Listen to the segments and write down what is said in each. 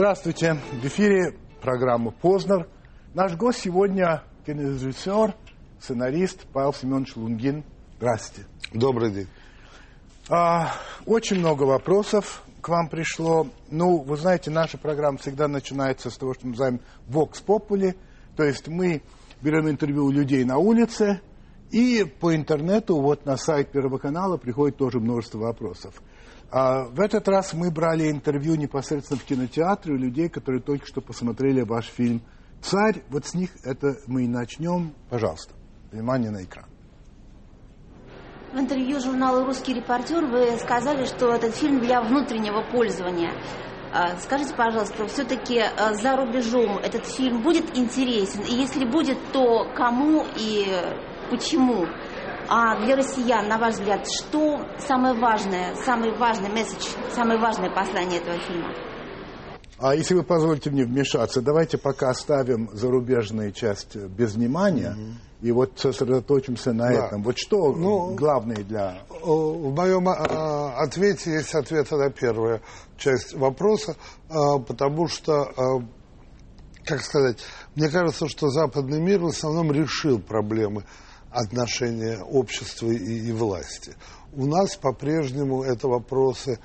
Здравствуйте. В эфире программа «Познер». Наш гость сегодня кинорежиссер, сценарист Павел Семенович Лунгин. Здравствуйте. Добрый день. А, очень много вопросов к вам пришло. Ну, вы знаете, наша программа всегда начинается с того, что мы называем «Vox Populi», то есть мы берем интервью у людей на улице, и по интернету, вот на сайт Первого канала приходит тоже множество вопросов. А в этот раз мы брали интервью непосредственно в кинотеатре у людей, которые только что посмотрели ваш фильм «Царь». Вот с них это мы и начнем. Пожалуйста, внимание на экран. В интервью журнала «Русский репортер» вы сказали, что этот фильм для внутреннего пользования. А, скажите, пожалуйста, все-таки а, за рубежом этот фильм будет интересен? И если будет, то кому и почему? А для россиян, на ваш взгляд, что самое важное, самый важный месседж, самое важное послание этого фильма? А если вы позволите мне вмешаться, давайте пока оставим зарубежную часть без внимания mm-hmm. и вот сосредоточимся на да. этом. Вот что ну, главное для... В моем а, ответе есть ответ на первую часть вопроса, а, потому что, а, как сказать, мне кажется, что западный мир в основном решил проблемы отношения общества и, и власти. У нас по-прежнему это вопросы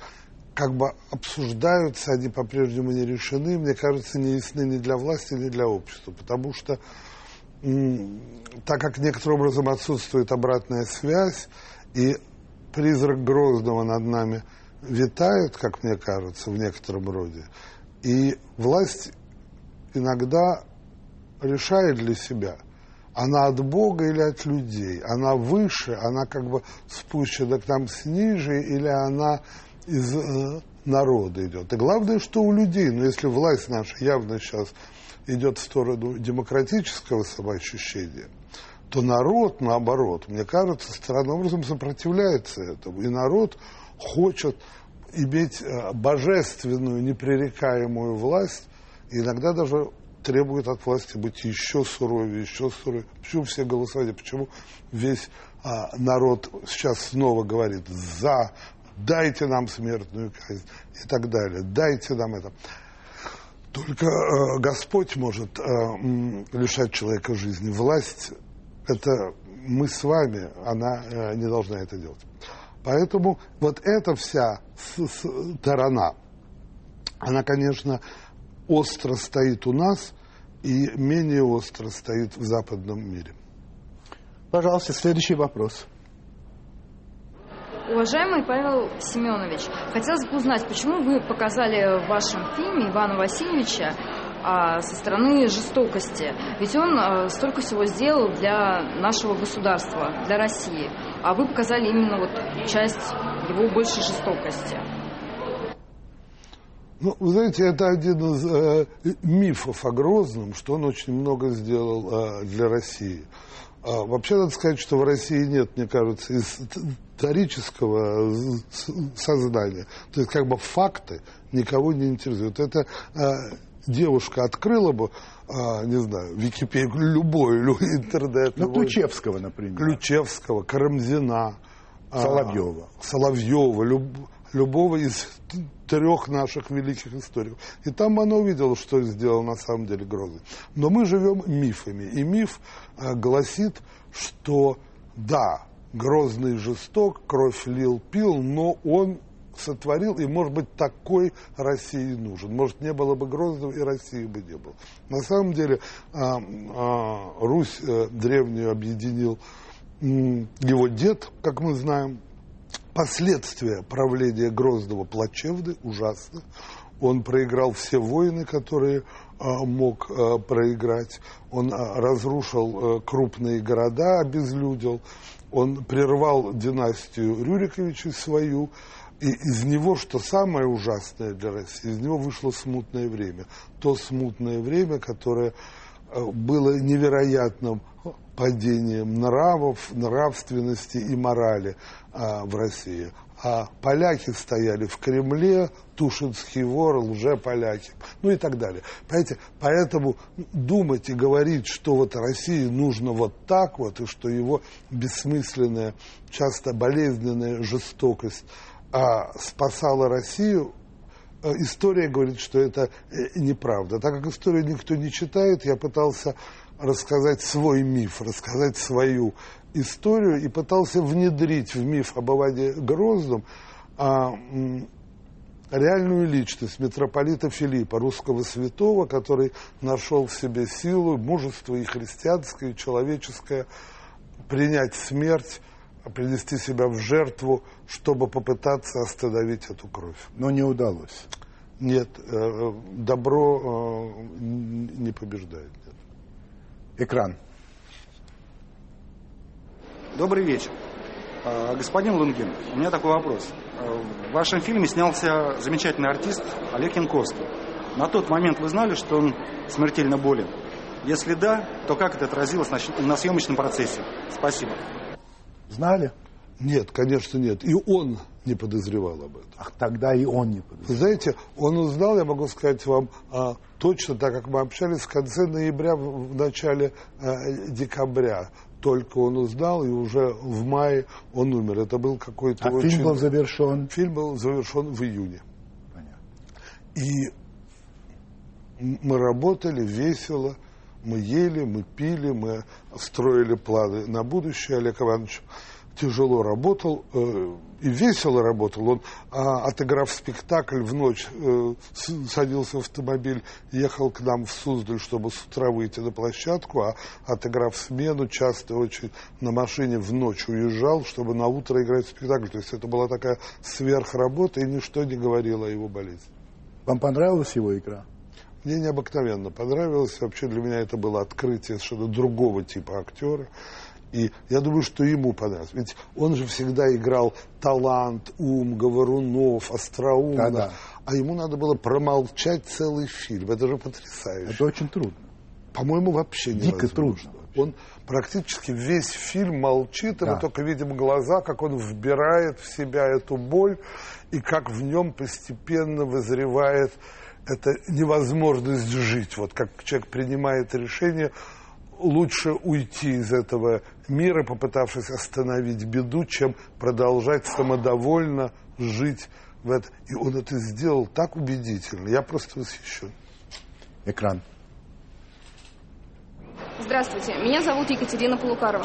как бы обсуждаются, они по-прежнему не решены, мне кажется, не ясны ни для власти, ни для общества, потому что так как некоторым образом отсутствует обратная связь, и призрак Грозного над нами витает, как мне кажется, в некотором роде, и власть иногда решает для себя, она от Бога или от людей, она выше, она как бы спущена к нам сниже, или она из э, народа идет. И главное, что у людей, но если власть наша явно сейчас идет в сторону демократического самоощущения, то народ, наоборот, мне кажется, странным образом сопротивляется этому. И народ хочет иметь э, божественную, непререкаемую власть, иногда даже требует от власти быть еще суровее, еще суровее. Почему все голосовали? Почему весь а, народ сейчас снова говорит за дайте нам смертную казнь и так далее, дайте нам это. Только э, Господь может э, лишать человека жизни. Власть, это мы с вами, она э, не должна это делать. Поэтому вот эта вся сторона, она, конечно, остро стоит у нас и менее остро стоит в западном мире. Пожалуйста, следующий вопрос. Уважаемый Павел Семенович, хотелось бы узнать, почему вы показали в вашем фильме Ивана Васильевича а, со стороны жестокости? Ведь он а, столько всего сделал для нашего государства, для России, а вы показали именно вот часть его большей жестокости. Ну, вы знаете, это один из э, мифов о Грозном, что он очень много сделал э, для России. А, вообще, надо сказать, что в России нет, мне кажется, исторического сознания. То есть, как бы факты никого не интересуют. Это а, девушка открыла бы, а, не знаю, Википедию, любой, любой интернет. Ну, Ключевского, например. Ключевского, Карамзина. Соловьева. А, Соловьева, люб, любого из трех наших великих историков. И там она увидела, что сделал на самом деле Грозный. Но мы живем мифами. И миф э, гласит, что да, Грозный жесток, кровь лил, пил, но он сотворил, и, может быть, такой России нужен. Может, не было бы Грозного, и России бы не было. На самом деле, а, а, Русь а, древнюю объединил его дед, как мы знаем, последствия правления Грозного плачевны, ужасно. Он проиграл все войны, которые а, мог а, проиграть. Он а, разрушил крупные города, обезлюдил. Он прервал династию Рюриковичей свою. И из него, что самое ужасное для России, из него вышло смутное время. То смутное время, которое было невероятным падением нравов, нравственности и морали а, в России. А поляки стояли в Кремле, Тушинский вор, лже-поляки, ну и так далее. Понимаете? Поэтому думать и говорить, что вот России нужно вот так вот, и что его бессмысленная, часто болезненная жестокость а, спасала Россию, э, история говорит, что это неправда. Так как историю никто не читает, я пытался рассказать свой миф, рассказать свою историю и пытался внедрить в миф об Иване Грозном а, реальную личность митрополита Филиппа, русского святого, который нашел в себе силу, мужество и христианское, и человеческое принять смерть, принести себя в жертву, чтобы попытаться остановить эту кровь. Но не удалось. Нет, э, добро э, не побеждает. Экран. Добрый вечер. А, господин Лунгин, у меня такой вопрос. А, в вашем фильме снялся замечательный артист Олег Янковский. На тот момент вы знали, что он смертельно болен? Если да, то как это отразилось на съемочном процессе? Спасибо. Знали? Нет, конечно, нет. И он не подозревал об этом. Ах, тогда и он не подозревал. Вы знаете, он узнал, я могу сказать вам а, точно, так как мы общались в конце ноября, в начале а, декабря. Только он узнал, и уже в мае он умер. Это был какой-то а очень... фильм был завершен? Фильм был завершен в июне. Понятно. И мы работали весело, мы ели, мы пили, мы строили планы на будущее. Олег Иванович тяжело работал э, и весело работал. Он, э, отыграв спектакль в ночь, э, садился в автомобиль, ехал к нам в Суздаль, чтобы с утра выйти на площадку, а отыграв смену, часто очень на машине в ночь уезжал, чтобы на утро играть спектакль. То есть это была такая сверхработа, и ничто не говорило о его болезни. Вам понравилась его игра? Мне необыкновенно понравилось. Вообще для меня это было открытие совершенно другого типа актера. И я думаю, что ему понравилось. Ведь он же всегда играл талант, ум, говорунов, остроумно. Да, да. А ему надо было промолчать целый фильм. Это же потрясающе. Это очень трудно. По-моему, вообще Дико трудно. Он практически весь фильм молчит, и да. мы только видим глаза, как он вбирает в себя эту боль, и как в нем постепенно вызревает эта невозможность жить. Вот как человек принимает решение лучше уйти из этого мира, попытавшись остановить беду, чем продолжать самодовольно жить в это. И он это сделал так убедительно. Я просто восхищен. Экран. Здравствуйте, меня зовут Екатерина Полукарова.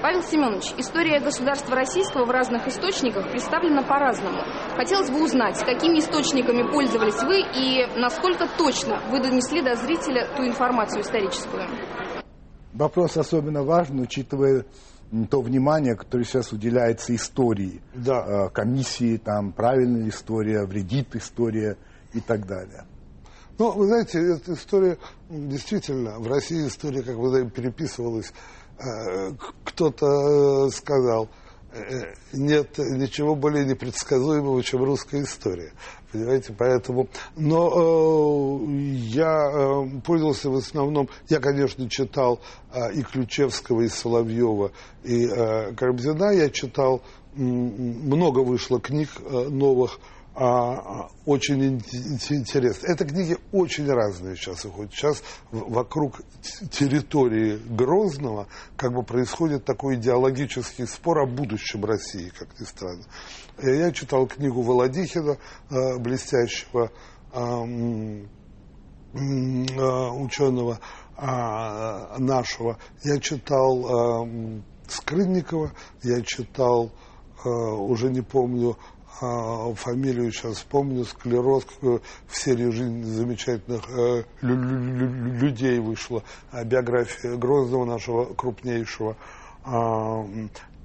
Павел Семенович, история государства российского в разных источниках представлена по-разному. Хотелось бы узнать, какими источниками пользовались вы и насколько точно вы донесли до зрителя ту информацию историческую. Вопрос особенно важен, учитывая то внимание, которое сейчас уделяется истории. Да. Э, комиссии, там, правильная история, вредит история и так далее. Ну, вы знаете, эта история, действительно, в России история, как вы знаете, переписывалась. Э, кто-то э, сказал, нет ничего более непредсказуемого, чем русская история. Понимаете, поэтому... Но э, я э, пользовался в основном... Я, конечно, читал э, и Ключевского, и Соловьева, и э, Карамзина. Я читал... Э, много вышло книг э, новых а, очень интересно. Это книги очень разные сейчас выходят. Сейчас вокруг территории Грозного как бы происходит такой идеологический спор о будущем России, как ни странно. Я читал книгу Володихина, э, блестящего э, ученого а, нашего. Я читал Скрынникова, я читал, э, уже не помню, а, фамилию сейчас вспомню, склероз, в серии «Жизнь замечательных э, людей» вышла, а, биография Грозного, нашего крупнейшего а,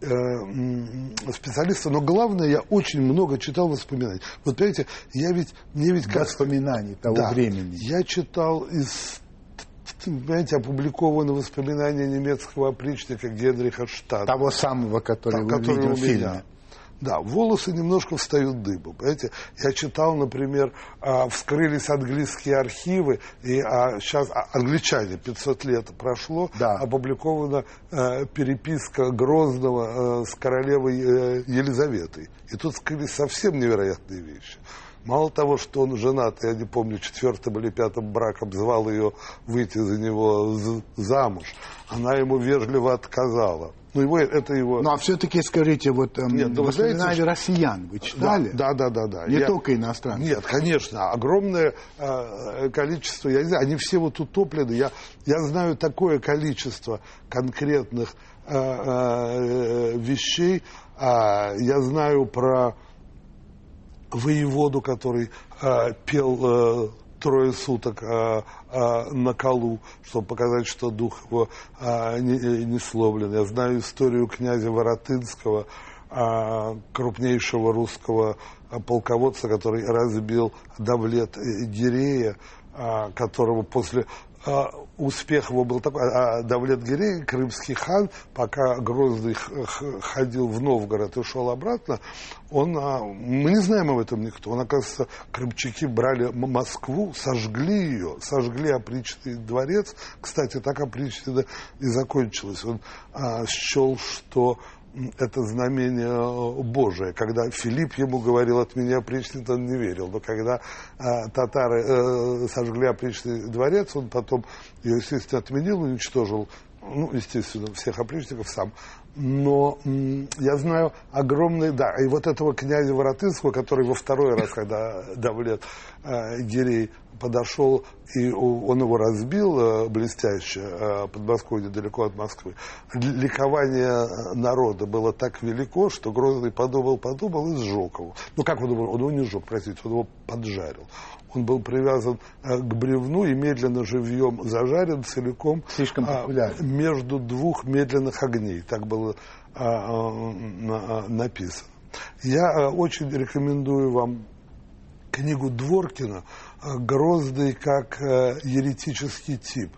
э, специалиста, но главное, я очень много читал воспоминаний. Вот понимаете, я ведь, мне ведь как... Воспоминаний того да, времени. Я читал из понимаете, опубликованы воспоминания немецкого опричника Генриха Штадта. Того самого, который Там, вы который видели в фильме. Да, волосы немножко встают дыбом. Понимаете? Я читал, например, а, вскрылись английские архивы, и а, сейчас а, англичане, 500 лет прошло, да. опубликована а, переписка Грозного а, с королевой а, Елизаветой. И тут скрылись совсем невероятные вещи. Мало того, что он женат, я не помню, четвертым или пятым браком звал ее выйти за него замуж, она ему вежливо отказала. Ну, его, это его... Ну, а все-таки скажите, вот эм, Нет, ну, вы знаете, воспоминания что- россиян вы читали? Да, да, да, да. Не Я- только иностранцев. Нет, конечно, огромное э, количество, я не знаю, они все вот утоплены. Я, я знаю такое количество конкретных э, э, вещей. А, я знаю про воеводу, который э, пел э, трое суток э, э, на колу, чтобы показать, что дух его э, не, не сломлен. Я знаю историю князя Воротынского, э, крупнейшего русского э, полководца, который разбил Давлет Гирея, э, которого после успех его был такой, а Давлет Гирей, крымский хан, пока Грозный ходил в Новгород и шел обратно, он, а, мы не знаем об этом никто, он, оказывается, крымчаки брали Москву, сожгли ее, сожгли опричный дворец, кстати, так опричный и закончилось, он а, счел, что это знамение э, Божие. Когда Филипп ему говорил, от меня опричный, то он не верил. Но когда э, татары э, сожгли опричный дворец, он потом ее, естественно, отменил, уничтожил, ну, естественно, всех опричников сам. Но м, я знаю огромный, да, и вот этого князя Воротынского, который во второй раз, когда Давлет э, Гирей подошел, и он его разбил э, блестяще э, под Москвой, недалеко от Москвы. Ликование э, народа было так велико, что Грозный подумал, подумал и сжег его. Ну, как он его, он его не сжег, простите, он его поджарил. Он был привязан к бревну и медленно живьем зажарен целиком Слишком между двух медленных огней. Так было на- написано. Я очень рекомендую вам книгу Дворкина «Грозный как а, еретический тип».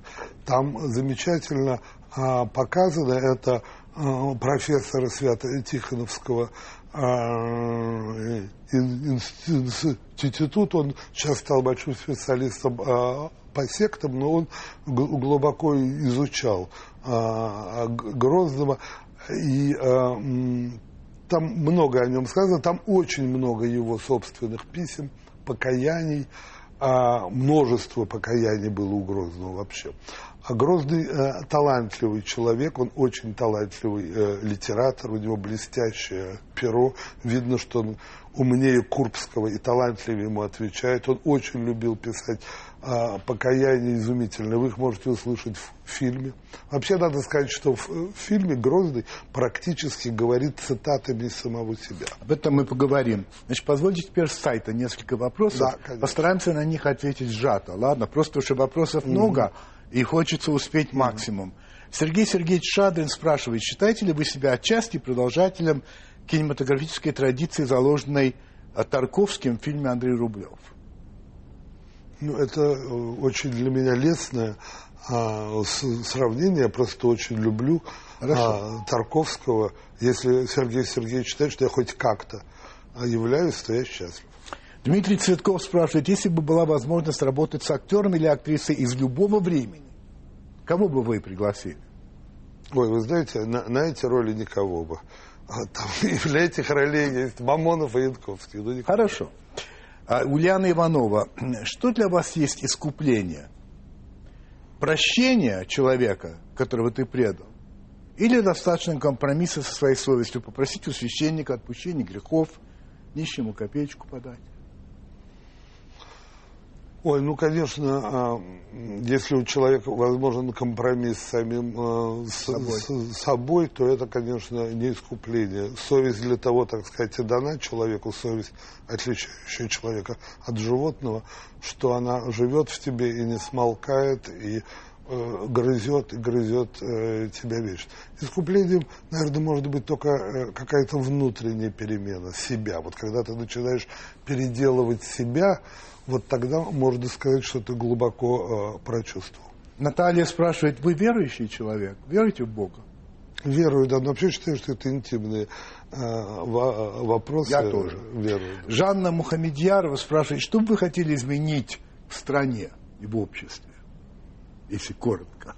Там замечательно а, показано это а, профессора Свято-Тихоновского ин- институт, он сейчас стал большим специалистом по сектам, но он глубоко изучал Грозного. И там много о нем сказано, там очень много его собственных писем, покаяний, а, множество покаяний было у Грозного вообще. А Грозный э, талантливый человек, он очень талантливый э, литератор, у него блестящее перо, видно, что он умнее Курбского и талантливее ему отвечает. Он очень любил писать а, покаяние изумительно. Вы их можете услышать в фильме. Вообще надо сказать, что в, э, в фильме Грозный практически говорит цитатами самого себя. Об этом мы поговорим. Значит, позвольте теперь с сайта несколько вопросов. Да, конечно. Постараемся на них ответить сжато. Ладно, просто что вопросов много, и хочется успеть максимум. Сергей Сергеевич Шадрин спрашивает, считаете ли вы себя отчасти продолжателем кинематографической традиции, заложенной э, Тарковским в фильме Андрей Рублев? Ну, это э, очень для меня лестное а, сравнение. Я просто очень люблю Хорошо. а, Тарковского. Если Сергей Сергеевич считает, что я хоть как-то а, являюсь, то я счастлив. Дмитрий Цветков спрашивает, если бы была возможность работать с актером или актрисой из любого времени, кого бы вы пригласили? Ой, вы знаете, на, на эти роли никого бы. А там для этих ролей есть Мамонов и Янковский. Ну, никого. Хорошо. А, Ульяна Иванова, что для вас есть искупление? Прощение человека, которого ты предал? Или достаточно компромисса со своей совестью, попросить у священника отпущения грехов, нищему копеечку подать? Ой, ну, конечно, а, если у человека возможен компромисс с самим а, с- Собой. с собой, то это, конечно, не искупление. Совесть для того, так сказать, и дана человеку, совесть, отличающая человека от животного, что она живет в тебе и не смолкает, и э, грызет и грызет э, тебя вечно. Искуплением, наверное, может быть только э, какая-то внутренняя перемена себя. Вот когда ты начинаешь переделывать себя, вот тогда можно сказать, что ты глубоко э, прочувствовал. Наталья спрашивает, вы верующий человек? Веруете в Бога? Верую, да, но вообще считаю, что это интимные э, во- вопросы. Я тоже. Верую. да. Жанна Мухамедьярова спрашивает, что бы вы хотели изменить в стране и в обществе? Если коротко.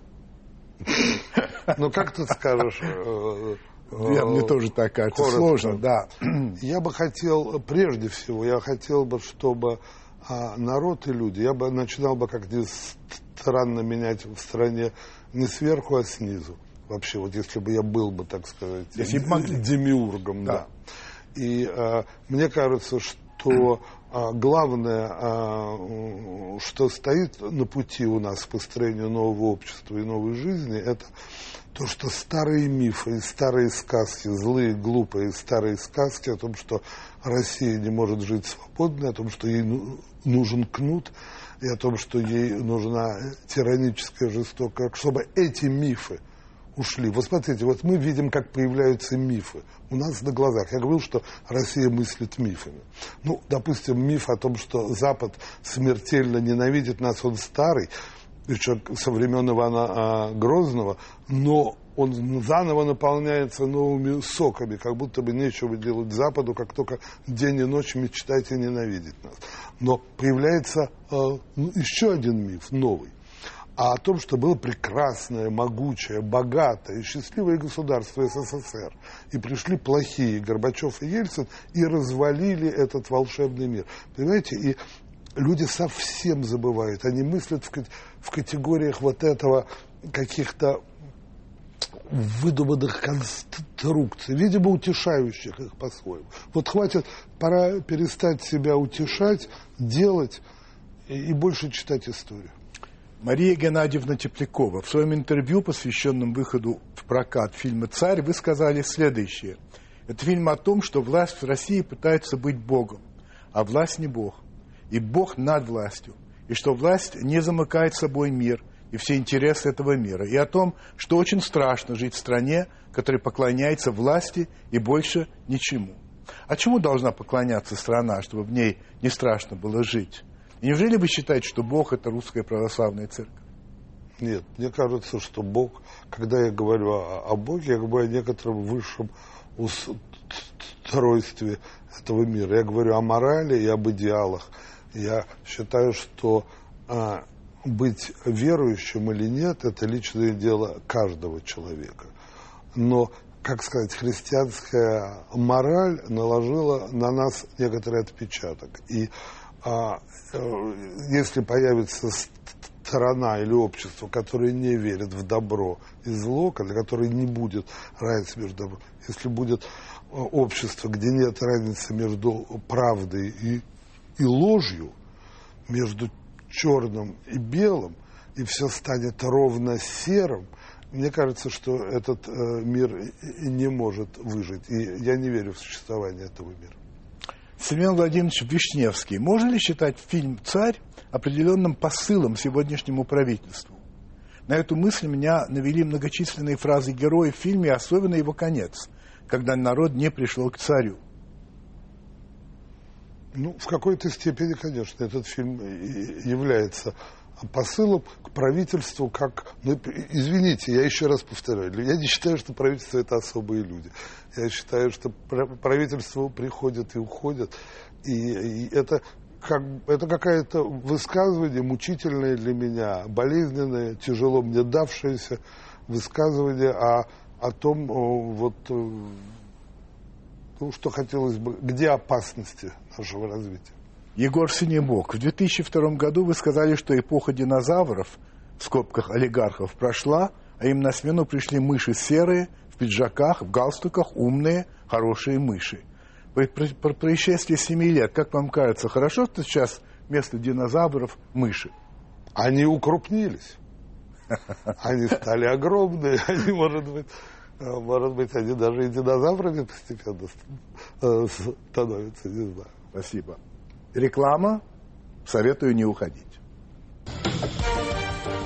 Ну, как ты скажешь? э, Я, мне тоже так кажется. коротко. Сложно, да. Я бы хотел, прежде всего, я хотел бы, чтобы а, народ и люди, я бы начинал бы как с странно менять в стране не сверху, а снизу. Вообще, вот если бы я был бы, так сказать, Если демиургом, да. Да. И а, мне кажется, что а, главное, а, что стоит на пути у нас к построению нового общества и новой жизни, это то, что старые мифы и старые сказки, злые, глупые старые сказки о том, что Россия не может жить свободно, о том, что ей ну- нужен кнут, и о том, что ей нужна тираническая жестокая, чтобы эти мифы ушли. Вот смотрите, вот мы видим, как появляются мифы у нас на глазах. Я говорил, что Россия мыслит мифами. Ну, допустим, миф о том, что Запад смертельно ненавидит нас, он старый, еще со времен Ивана а, Грозного, но он заново наполняется новыми соками, как будто бы нечего делать Западу, как только день и ночь мечтать и ненавидеть нас. Но появляется ну, еще один миф, новый а о том, что было прекрасное, могучее, богатое и счастливое государство СССР. И пришли плохие Горбачев и Ельцин и развалили этот волшебный мир. Понимаете, и люди совсем забывают, они мыслят в, в категориях вот этого каких-то выдуманных конструкций, видимо, утешающих их по-своему. Вот хватит, пора перестать себя утешать, делать и, и больше читать историю. Мария Геннадьевна Теплякова, в своем интервью, посвященном выходу в прокат фильма «Царь», вы сказали следующее. Это фильм о том, что власть в России пытается быть Богом, а власть не Бог. И Бог над властью. И что власть не замыкает собой мир и все интересы этого мира. И о том, что очень страшно жить в стране, которая поклоняется власти и больше ничему. А чему должна поклоняться страна, чтобы в ней не страшно было жить? Неужели вы считаете, что Бог – это русская православная церковь? Нет, мне кажется, что Бог, когда я говорю о, о Боге, я говорю о некотором высшем устройстве этого мира. Я говорю о морали и об идеалах. Я считаю, что а, быть верующим или нет, это личное дело каждого человека. Но, как сказать, христианская мораль наложила на нас некоторый отпечаток. И если появится страна или общество, которое не верит в добро и зло, для которое не будет разницы между добром, если будет э, общество, где нет разницы между правдой и, и ложью, между черным и белым, и все станет ровно серым, мне кажется, что этот э, мир не может выжить. И я не верю в существование этого мира. Семен Владимирович Вишневский. Можно ли считать фильм «Царь» определенным посылом сегодняшнему правительству? На эту мысль меня навели многочисленные фразы героев в фильме, особенно его конец, когда народ не пришел к царю. Ну, в какой-то степени, конечно, этот фильм является посылом к правительству как... Ну, извините, я еще раз повторяю, я не считаю, что правительство это особые люди. Я считаю, что пра- правительство приходит и уходит, и, и это как, это какое-то высказывание мучительное для меня, болезненное, тяжело мне давшееся высказывание о, о том, о, вот, э, ну, что хотелось бы, где опасности нашего развития. Егор Синебок, в 2002 году вы сказали, что эпоха динозавров, в скобках олигархов, прошла, а им на смену пришли мыши серые, в пиджаках, в галстуках, умные, хорошие мыши. По, про- про происшествие 7 лет, как вам кажется, хорошо, что сейчас вместо динозавров мыши? Они укрупнились. Они стали огромные. Они, может быть, может быть, они даже и динозаврами постепенно ст- э, становятся, не знаю. Спасибо. Реклама. Советую не уходить.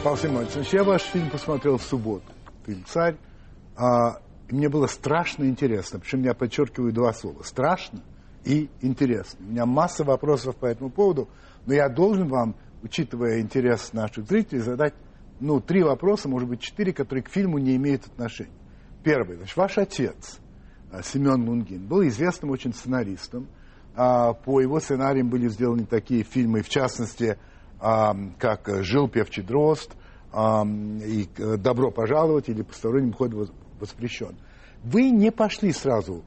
Павел Семенович, я ваш фильм посмотрел в субботу. Фильм «Царь». А, мне было страшно интересно. Причем я подчеркиваю два слова. Страшно и интересно. У меня масса вопросов по этому поводу. Но я должен вам, учитывая интерес наших зрителей, задать ну, три вопроса, может быть, четыре, которые к фильму не имеют отношения. Первый. Значит, ваш отец, а, Семен Лунгин, был известным очень сценаристом. А, По его сценариям были сделаны такие фильмы, в частности, а, как «Жил певчий дрозд», а, и э, «Добро пожаловать» или «Посторонним ход воспрещен». Вы не пошли сразу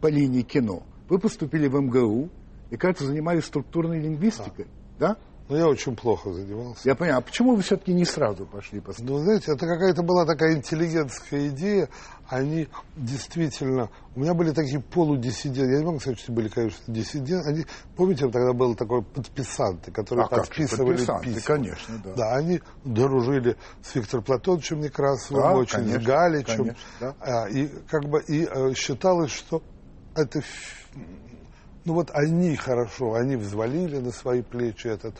по линии кино. Вы поступили в МГУ и, кажется, занимались структурной лингвистикой. Да? Но я очень плохо занимался. Я понял. А почему вы все-таки не сразу пошли по Ну, знаете, это какая-то была такая интеллигентская идея. Они действительно... У меня были такие полудиссиденты. Я не могу сказать, что были, конечно, диссиденты. Они, помните, тогда был такой подписанты, которые А как же, подписывали подписанты, письма. конечно, да. Да, они дружили с Виктором Платоновичем Некрасовым, Да, очень конечно, с Галичем. конечно, да. А, и как бы и э, считалось, что это... Ну вот они хорошо, они взвалили на свои плечи этот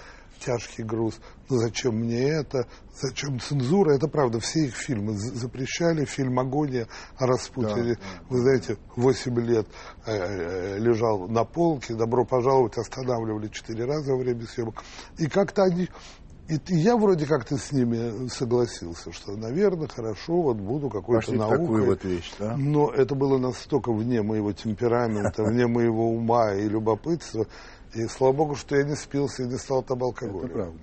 тяжкий груз. Ну зачем мне это? Зачем цензура? Это правда, все их фильмы запрещали. Фильм «Агония» о Распутине. Вы знаете, 8 лет э, э, лежал на полке. «Добро пожаловать» останавливали четыре раза во время съемок. И как-то они... И, и я вроде как-то с ними согласился, что, наверное, хорошо, вот буду какой-то наукой. такую вот вещь, да? Но это было настолько вне моего темперамента, вне моего ума и любопытства. И слава богу, что я не спился и не стал там Это алкоголем. правда.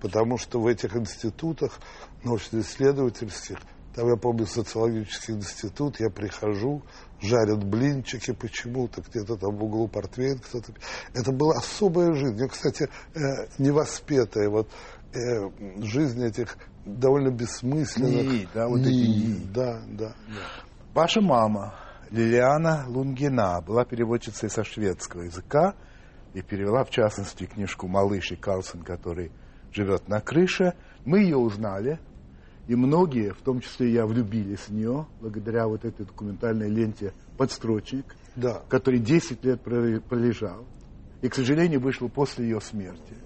Потому что в этих институтах научно-исследовательских, там я помню социологический институт, я прихожу, жарят блинчики почему-то, где-то там в углу портвейн кто-то. Это была особая жизнь. Я, кстати, э, невоспетая вот э, жизнь этих довольно бессмысленных... НИИ, да, вот эти НИИ, НИИ. Да, да, да. Ваша мама, Лилиана Лунгина, была переводчицей со шведского языка и перевела, в частности, книжку «Малыш и Карлсон», который живет на крыше. Мы ее узнали, и многие, в том числе я, влюбились в нее благодаря вот этой документальной ленте «Подстрочник», Да. который 10 лет проле- пролежал и, к сожалению, вышел после ее смерти.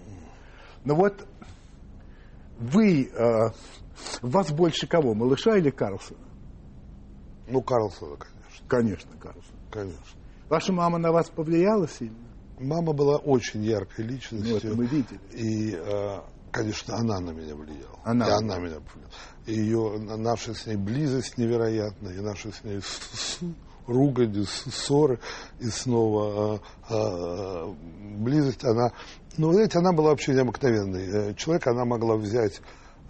Но вот вы, э, вас больше кого, малыша или Карлсона? Ну, Карлсона, конечно. Конечно, Карлсон. Конечно. Ваша мама на вас повлияла сильно? Мама была очень яркой Ну, личностью. это мы видели. И, э, конечно, она на меня влияла. Она. И она меня повлияла. И ее, наша с ней близость невероятная, и наша с ней ругань, ссоры, и снова э, э, близость, она... Ну, знаете, она была вообще необыкновенный человек, она могла взять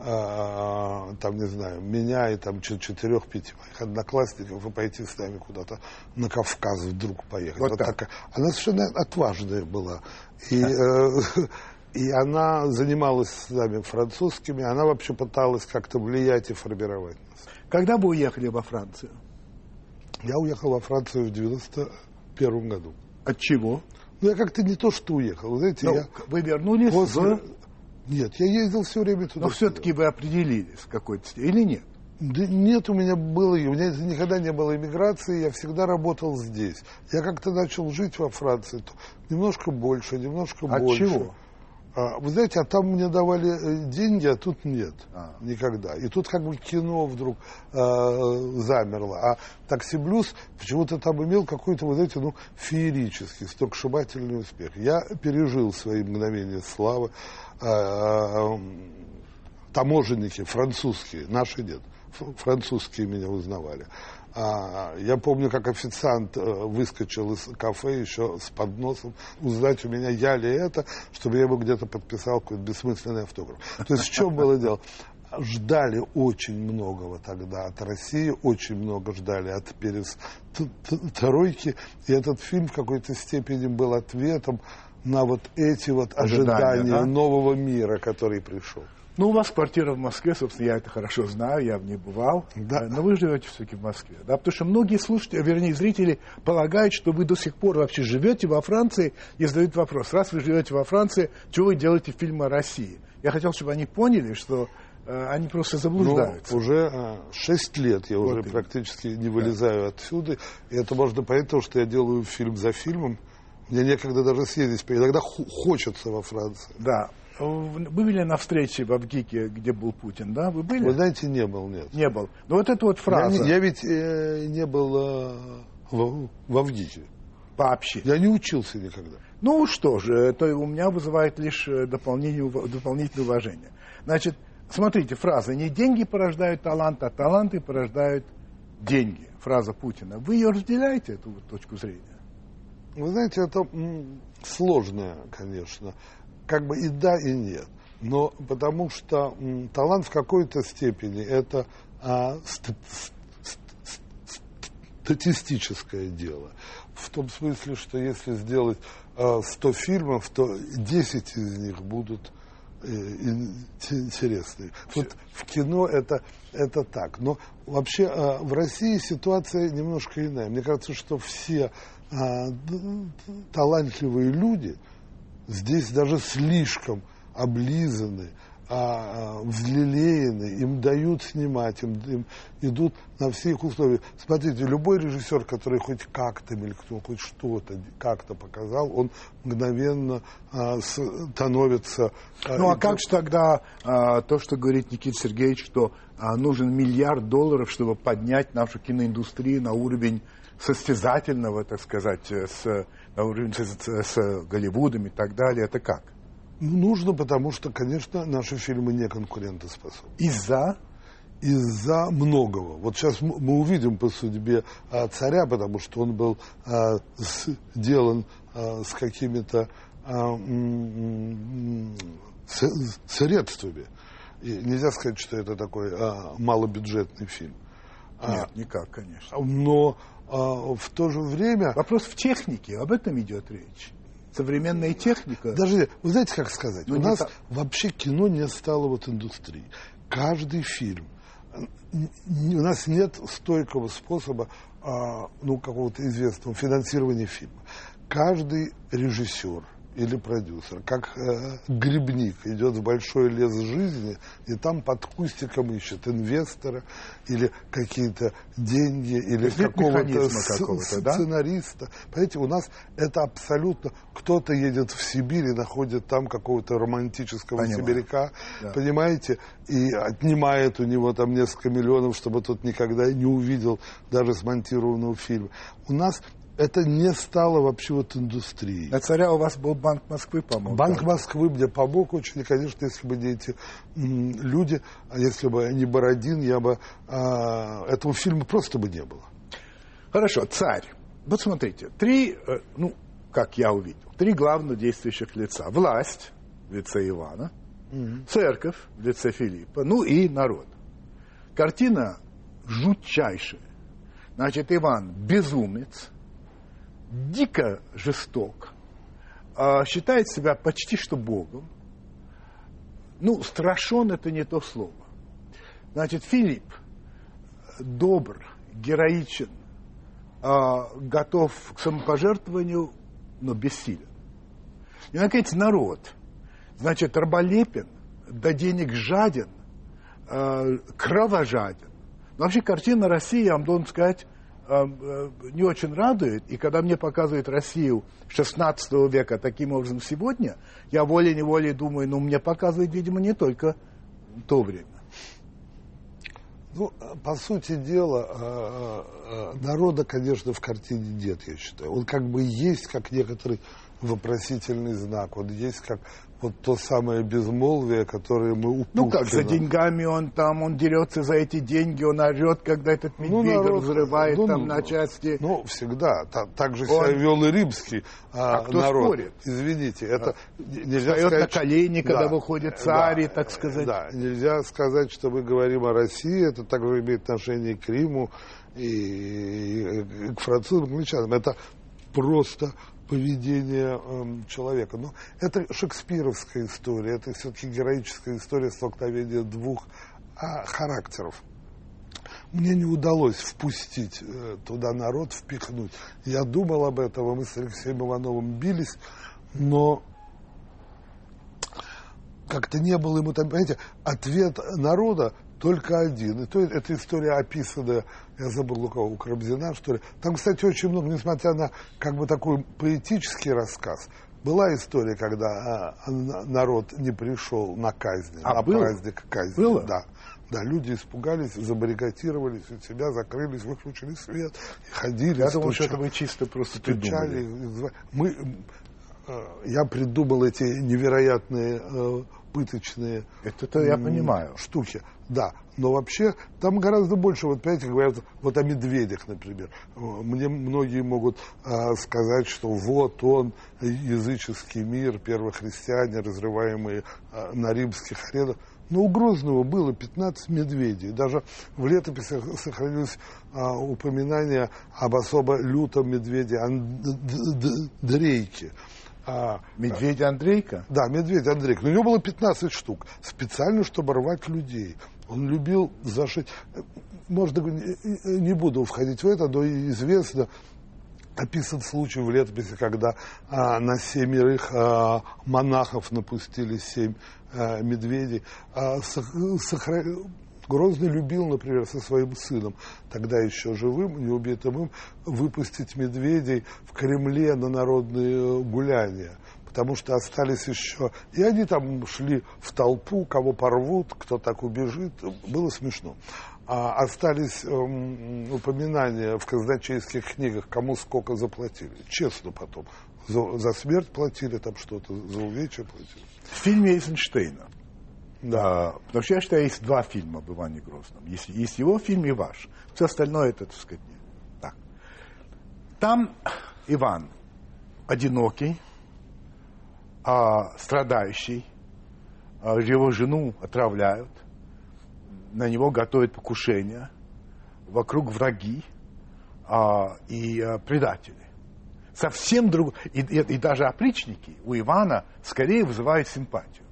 там, не знаю, меня и там чет- четырех-пяти моих одноклассников и пойти с нами куда-то на Кавказ вдруг поехать. Вот так. такая. Она совершенно отважная была. И, э, и она занималась с нами французскими, она вообще пыталась как-то влиять и формировать нас. Когда вы уехали во Францию? Я уехал во Францию в 91 году. От чего? Ну, я как-то не то, что уехал. Знаете, Ну, я вы вернулись после... в... Нет, я ездил все время туда. Но все-таки вы определились в какой-то степени или нет? Да нет, у меня было, у меня никогда не было иммиграции, я всегда работал здесь. Я как-то начал жить во Франции, немножко больше, немножко От больше. чего? А, вы знаете, а там мне давали э, деньги, а тут нет. А. Никогда. И тут как бы кино вдруг э, замерло. А Такси Блюз почему-то там имел какой-то, вы знаете, ну, феерический, сногсшибательный успех. Я пережил свои мгновения славы. Э, э, таможенники французские, наши нет, ф- французские меня узнавали. А, я помню, как официант э, выскочил из кафе еще с подносом, узнать у меня я ли это, чтобы я ему где-то подписал какой-то бессмысленный автограф. То есть в чем было дело? Ждали очень многого тогда от России, очень много ждали от перестройки. И этот фильм в какой-то степени был ответом на вот эти вот Ожидания, ожидания да? нового мира, который пришел. Ну, у вас квартира в Москве, собственно, я это хорошо знаю, я в ней бывал. Да. Э, Но вы живете все-таки в Москве, да? Потому что многие слушатели, вернее, зрители полагают, что вы до сих пор вообще живете во Франции и задают вопрос, раз вы живете во Франции, что вы делаете фильмы о России? Я хотел, чтобы они поняли, что э, они просто заблуждаются. Ну, уже шесть лет я Вот уже именно. практически не вылезаю отсюда. И это можно понять, потому что я делаю фильм за фильмом. Мне некогда даже съездить. Иногда хочется во Франции. Да. Вы были на встрече в Авгике, где был Путин, да? Вы были? Вы знаете, не был, нет. Не был. Но вот эта вот Я, фраза не- я ведь э, не был э, в, в Авгике. вообще. Я не учился никогда. Ну что же, это у меня вызывает лишь э, дополнение, дополнительное уважение. Значит, смотрите, фраза «не деньги порождают талант, а таланты порождают деньги». Фраза Путина. Вы ее разделяете, эту вот точку зрения? Вы знаете, это м, сложное, конечно. Как бы и да, и нет. Но потому что м, талант в какой-то степени это а, ст- ст- ст- ст- статистическое дело. В том смысле, что если сделать а, 100 фильмов, то 10 из них будут интересные. Вот в кино это, это так. Но вообще в России ситуация немножко иная. Мне кажется, что все талантливые люди здесь даже слишком облизаны, а, а, взлелеены, им дают снимать, им, им идут на все их условия. Смотрите, любой режиссер, который хоть как-то мелькнул, хоть что-то как-то показал, он мгновенно а, становится... А, ну а как же тогда а, то, что говорит Никита Сергеевич, что а, нужен миллиард долларов, чтобы поднять нашу киноиндустрию на уровень состязательного, так сказать, с, на уровень с, с, Голливудом и так далее, это как? Нужно, потому что, конечно, наши фильмы не конкурентоспособны. Из-за? Из-за многого. Вот сейчас мы увидим по судьбе а, царя, потому что он был а, сделан а, с какими-то а, средствами. И нельзя сказать, что это такой а, малобюджетный фильм. А, Нет, никак, конечно. Но а, в то же время... Вопрос в технике, об этом идет речь современная техника. Даже, вы знаете, как сказать, Но ну, у нас так... вообще кино не стало вот индустрией. Каждый фильм, у нас нет стойкого способа, а, ну, какого-то известного финансирования фильма. Каждый режиссер, или продюсер, как э, грибник идет в большой лес жизни, и там под кустиком ищет инвестора или какие-то деньги, или какого-то, какого сценариста. Да? Понимаете, у нас это абсолютно... Кто-то едет в Сибирь и находит там какого-то романтического Понимаю. сибиряка, да. понимаете, и отнимает у него там несколько миллионов, чтобы тот никогда не увидел даже смонтированного фильма. У нас это не стало вообще вот индустрией. На царя у вас был Банк Москвы помог? Банк да? Москвы мне помог очень, и, конечно, если бы не эти люди, а если бы не Бородин, я бы а, этого фильма просто бы не было. Хорошо, царь. Вот смотрите, три, э, ну, как я увидел, три главных действующих лица. Власть в лице Ивана, mm церковь в лице Филиппа, ну и народ. Картина жутчайшая. Значит, Иван безумец, дико жесток, а считает себя почти что Богом. Ну, страшен это не то слово. Значит, Филипп добр, героичен, а, готов к самопожертвованию, но бессилен. И, наконец, народ. Значит, раболепен, до денег жаден, а, кровожаден. Но вообще картина России, я вам должен сказать, не очень радует. И когда мне показывают Россию 16 века таким образом сегодня, я волей-неволей думаю, ну, мне показывают, видимо, не только то время. Ну, по сути дела, э, народа, конечно, в картине нет, я считаю. Он как бы есть, как некоторый вопросительный знак. Он есть как вот то самое безмолвие, которое мы упустили. Ну как, за деньгами он там, он дерется за эти деньги, он орет, когда этот ну, медведь ну, народ, взрывает ну, там ну, на части. Ну, всегда. Так, так же он... себя вел и римский а, а кто народ. спорит? Извините, это а. нельзя Встает сказать... на колени, когда да, выходит царь, да, так сказать. Да, нельзя сказать, что мы говорим о России, это также имеет отношение к Риму и, и, и к французам, к англичанам. Это просто поведение э, человека. Но это шекспировская история, это все-таки героическая история столкновения двух а, характеров. Мне не удалось впустить э, туда народ, впихнуть. Я думал об этом, мы с Алексеем Ивановым бились, но как-то не было ему там, понимаете, ответ народа только один. И то эта история описанная, я забыл у кого, у Карамзина, что ли. Там, кстати, очень много, несмотря на как бы такой поэтический рассказ, была история, когда а, народ не пришел на казнь, а на было? праздник казни. Было? Да. Да, люди испугались, забаррикадировались у себя, закрылись, выключили свет, ходили, Я думаю, что это вы чисто просто стучали. Мы, э, я придумал эти невероятные э, пыточные это я понимаю. штуки. Да, но вообще там гораздо больше, вот понимаете, говорят вот о медведях, например. Мне многие могут а, сказать, что вот он, языческий мир, первохристиане, разрываемые а, на римских аренах. Но у Грозного было 15 медведей. Даже в летописях сохранилось а, упоминание об особо лютом медведе Андрейке. А, Медведь Андрейка? Да, медведь Андрейка. Но у него было 15 штук. Специально, чтобы рвать людей. Он любил зашить. Может, не буду входить в это, но известно, описан случай в летописи, когда а, на семерых а, монахов напустили семь а, медведей. А, сохра... Грозный любил, например, со своим сыном, тогда еще живым, неубитым им, выпустить медведей в Кремле на народные гуляния. Потому что остались еще... И они там шли в толпу, кого порвут, кто так убежит. Было смешно. А остались эм, упоминания в казначейских книгах, кому сколько заплатили. Честно потом. За, за смерть платили там что-то, за увечья платили. В фильме Эйзенштейна да, потому что я считаю, есть два фильма об Иване Грозном. Есть, есть его фильм и ваш. Все остальное это, так сказать, нет. Так. Там Иван одинокий, а, страдающий, а, его жену отравляют, на него готовят покушение, вокруг враги а, и а, предатели. Совсем друг... И, и, и даже опричники у Ивана скорее вызывают симпатию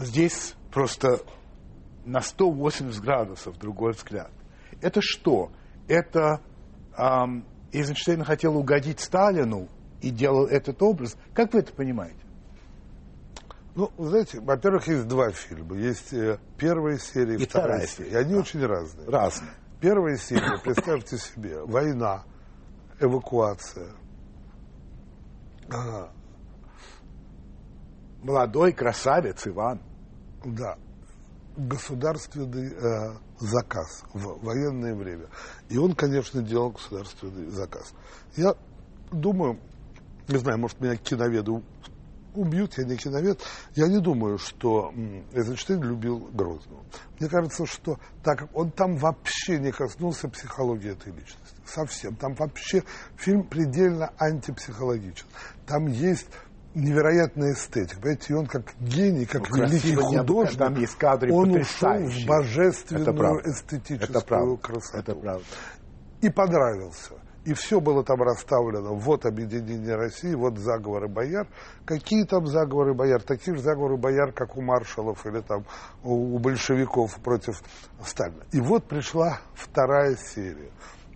здесь просто на 180 градусов другой взгляд. Это что? Это эм, Эйзенштейн хотел угодить Сталину и делал этот образ. Как вы это понимаете? Ну, вы знаете, во-первых, есть два фильма. Есть э, первая серия и, вторая серия. И они да. очень разные. Разные. Первая серия, представьте себе, война, эвакуация. Молодой красавец Иван. Да, государственный э, заказ в военное время. И он, конечно, делал государственный заказ. Я думаю, не знаю, может, меня киноведы убьют, я не киновед, я не думаю, что Эйзенштейн любил Грозного. Мне кажется, что так как он там вообще не коснулся психологии этой личности. Совсем. Там вообще фильм предельно антипсихологичен. Там есть невероятная эстетика. Понимаете, и он как гений, как ну, великий художник, там есть кадры он ушел в божественную эстетическую это правда. красоту. Это правда. И понравился. И все было там расставлено. Вот объединение России, вот заговоры бояр. Какие там заговоры бояр? Такие же заговоры бояр, как у маршалов или там у большевиков против Сталина. И вот пришла вторая серия.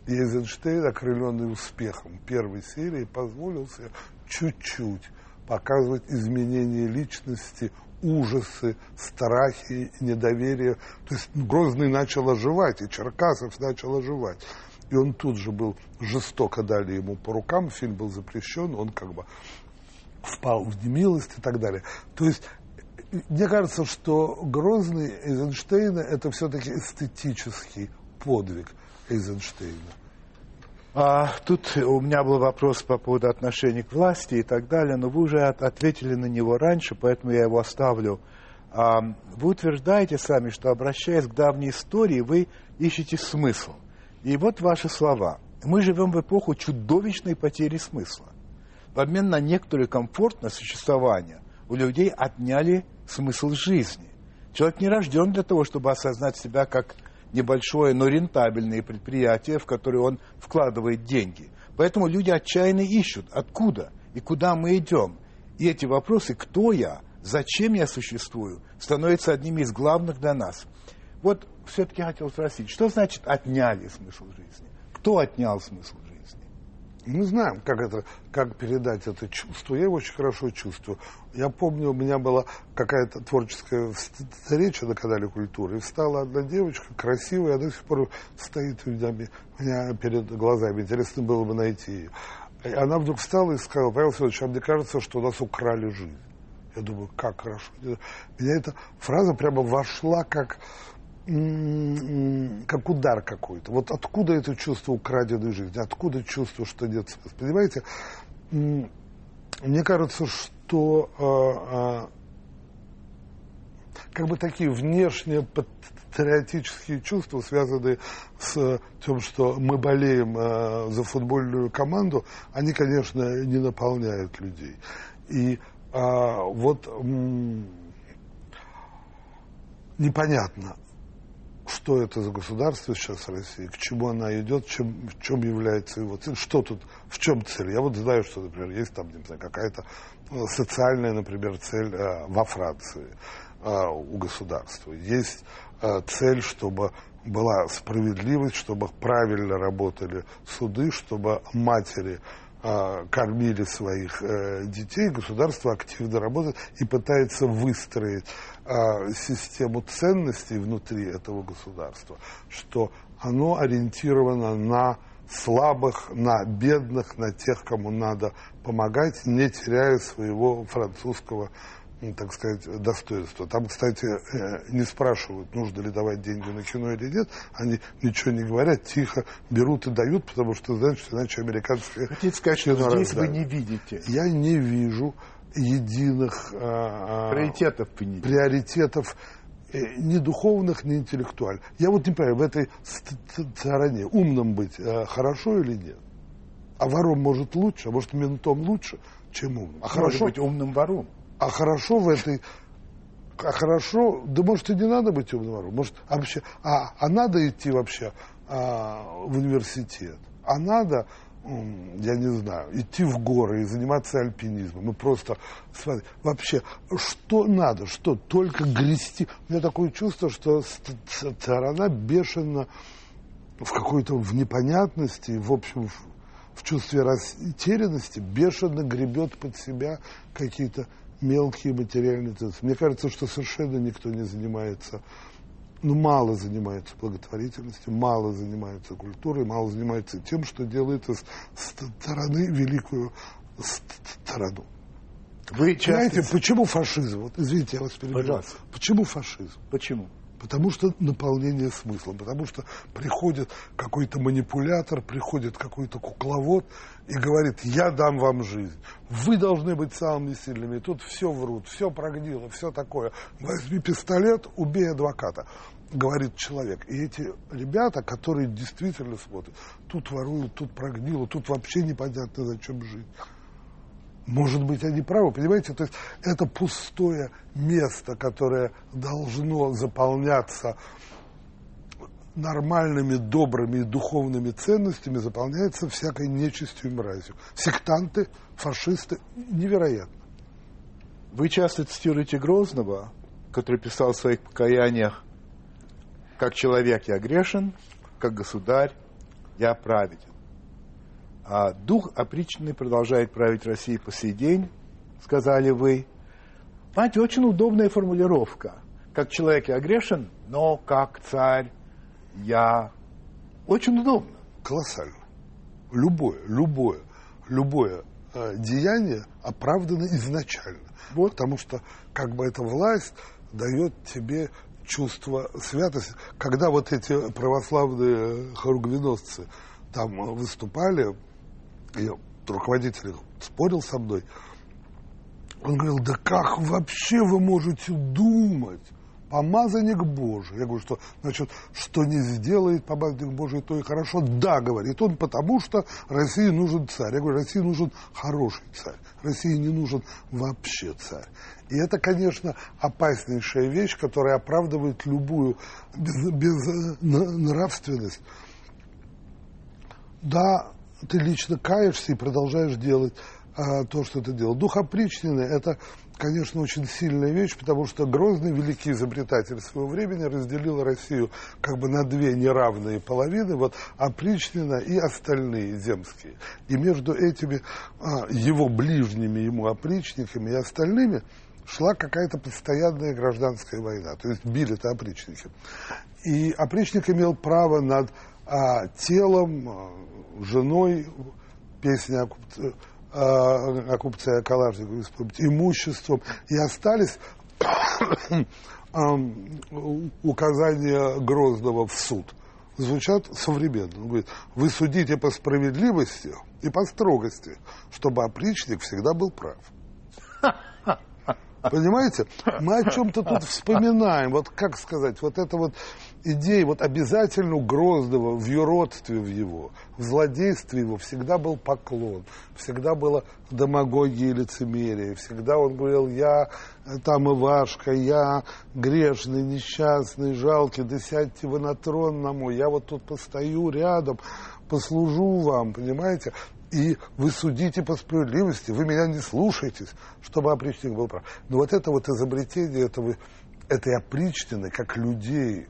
Эйзенштейн, окрыленный успехом первой серии, позволил себе чуть-чуть показывать изменения личности, ужасы, страхи, недоверие. То есть Грозный начал оживать, и Черкасов начал оживать. И он тут же был жестоко дали ему по рукам, фильм был запрещен, он как бы впал в немилость и так далее. То есть мне кажется, что Грозный Эйзенштейна это все-таки эстетический подвиг Эйзенштейна. А, тут у меня был вопрос по поводу отношений к власти и так далее, но вы уже от, ответили на него раньше, поэтому я его оставлю. А, вы утверждаете сами, что обращаясь к давней истории, вы ищете смысл. И вот ваши слова. Мы живем в эпоху чудовищной потери смысла. В обмен на некоторый комфорт на существование у людей отняли смысл жизни. Человек не рожден для того, чтобы осознать себя как небольшое, но рентабельное предприятие, в которое он вкладывает деньги. Поэтому люди отчаянно ищут, откуда и куда мы идем. И эти вопросы, кто я, зачем я существую, становятся одними из главных для нас. Вот все-таки хотел спросить, что значит отняли смысл жизни? Кто отнял смысл? Мы знаем, как, это, как передать это чувство. Я его очень хорошо чувствую. Я помню, у меня была какая-то творческая встреча на канале культуры. И встала одна девочка, красивая, она до сих пор стоит у меня, у меня перед глазами. Интересно было бы найти ее. И она вдруг встала и сказала, Павел Федорович, а мне кажется, что у нас украли жизнь. Я думаю, как хорошо. Меня эта фраза прямо вошла как как удар какой-то. Вот откуда это чувство украденной жизни, откуда чувство, что нет смысла. Понимаете, мне кажется, что э, э, как бы такие внешние патриотические чувства, связанные с тем, что мы болеем э, за футбольную команду, они, конечно, не наполняют людей. И вот непонятно, что это за государство сейчас Россия, к чему она идет, чем, в чем является его цель, что тут, в чем цель. Я вот знаю, что, например, есть там, не знаю, какая-то э, социальная, например, цель э, во Франции э, у государства. Есть э, цель, чтобы была справедливость, чтобы правильно работали суды, чтобы матери кормили своих э, детей, государство активно работает и пытается выстроить э, систему ценностей внутри этого государства, что оно ориентировано на слабых, на бедных, на тех, кому надо помогать, не теряя своего французского так сказать, достоинства. Там, кстати, э, не спрашивают, нужно ли давать деньги на кино или нет. Они ничего не говорят, тихо берут и дают, потому что знают, что иначе американские Хотите сказать, что здесь вы не видите? Я не вижу единых а, а, приоритетов, приоритетов э, ни духовных, ни интеллектуальных. Я вот не понимаю, в этой стороне умным быть э, хорошо или нет? А вором может лучше, а может ментом лучше, чем умным. А хорошо быть умным вором. А хорошо в этой... А хорошо, да может и не надо быть умным вором. Может, вообще, а, а надо идти вообще а, в университет. А надо я не знаю, идти в горы и заниматься альпинизмом. И просто смотри, вообще, что надо, что только грести. У меня такое чувство, что сторона бешено в какой-то в непонятности, в общем, в, в чувстве растерянности бешено гребет под себя какие-то мелкие материальные ценности. Мне кажется, что совершенно никто не занимается ну, мало занимаются благотворительностью, мало занимаются культурой, мало занимаются тем, что делает из стороны великую страну. Вы часто... почему фашизм? Вот, извините, я вас перебиваю. Почему фашизм? Почему? Потому что наполнение смыслом, потому что приходит какой-то манипулятор, приходит какой-то кукловод и говорит, я дам вам жизнь, вы должны быть самыми сильными. Тут все врут, все прогнило, все такое. Возьми пистолет, убей адвоката говорит человек. И эти ребята, которые действительно смотрят, тут воруют, тут прогнило, тут вообще непонятно, зачем жить. Может быть, они правы, понимаете? То есть это пустое место, которое должно заполняться нормальными, добрыми и духовными ценностями, заполняется всякой нечистью и мразью. Сектанты, фашисты, невероятно. Вы часто цитируете Грозного, который писал в своих покаяниях, как человек я грешен, как государь я праведен. А дух опричный продолжает править Россией по сей день, сказали вы. Знаете, очень удобная формулировка. Как человек я грешен, но как царь я... Очень удобно. Колоссально. Любое, любое, любое э, деяние оправдано изначально. Вот. Потому что как бы эта власть дает тебе чувство святости. Когда вот эти православные хоругвеносцы там выступали, и руководитель спорил со мной. Он говорил, да как вообще вы можете думать? Помазанник Божий. Я говорю, что, значит, что не сделает помазанник Божий, то и хорошо. Да, говорит он, потому что России нужен царь. Я говорю, России нужен хороший царь. России не нужен вообще царь. И это, конечно, опаснейшая вещь, которая оправдывает любую без, безнравственность. Да, ты лично каешься и продолжаешь делать а, то, что ты делал. Дух опричнины – это, конечно, очень сильная вещь, потому что Грозный, великий изобретатель своего времени, разделил Россию как бы на две неравные половины, вот опричнина и остальные земские. И между этими а, его ближними ему опричниками и остальными шла какая-то постоянная гражданская война. То есть били-то опричники. И опричник имел право над а, телом, а, женой, песня о купце, о, купце Калашникове, имуществом. И остались указания Грозного в суд. Звучат современно. Он говорит, вы судите по справедливости и по строгости, чтобы опричник всегда был прав. Понимаете? Мы о чем-то тут вспоминаем. Вот как сказать, вот это вот идея, вот обязательно у Гроздова в юродстве в его, в злодействе его всегда был поклон, всегда было демагогия и лицемерие, всегда он говорил, я там Ивашка, я грешный, несчастный, жалкий, да сядьте вы на трон на мой, я вот тут постою рядом, послужу вам, понимаете? И вы судите по справедливости, вы меня не слушаетесь, чтобы опричник был прав. Но вот это вот изобретение этого, этой опричнины, как людей,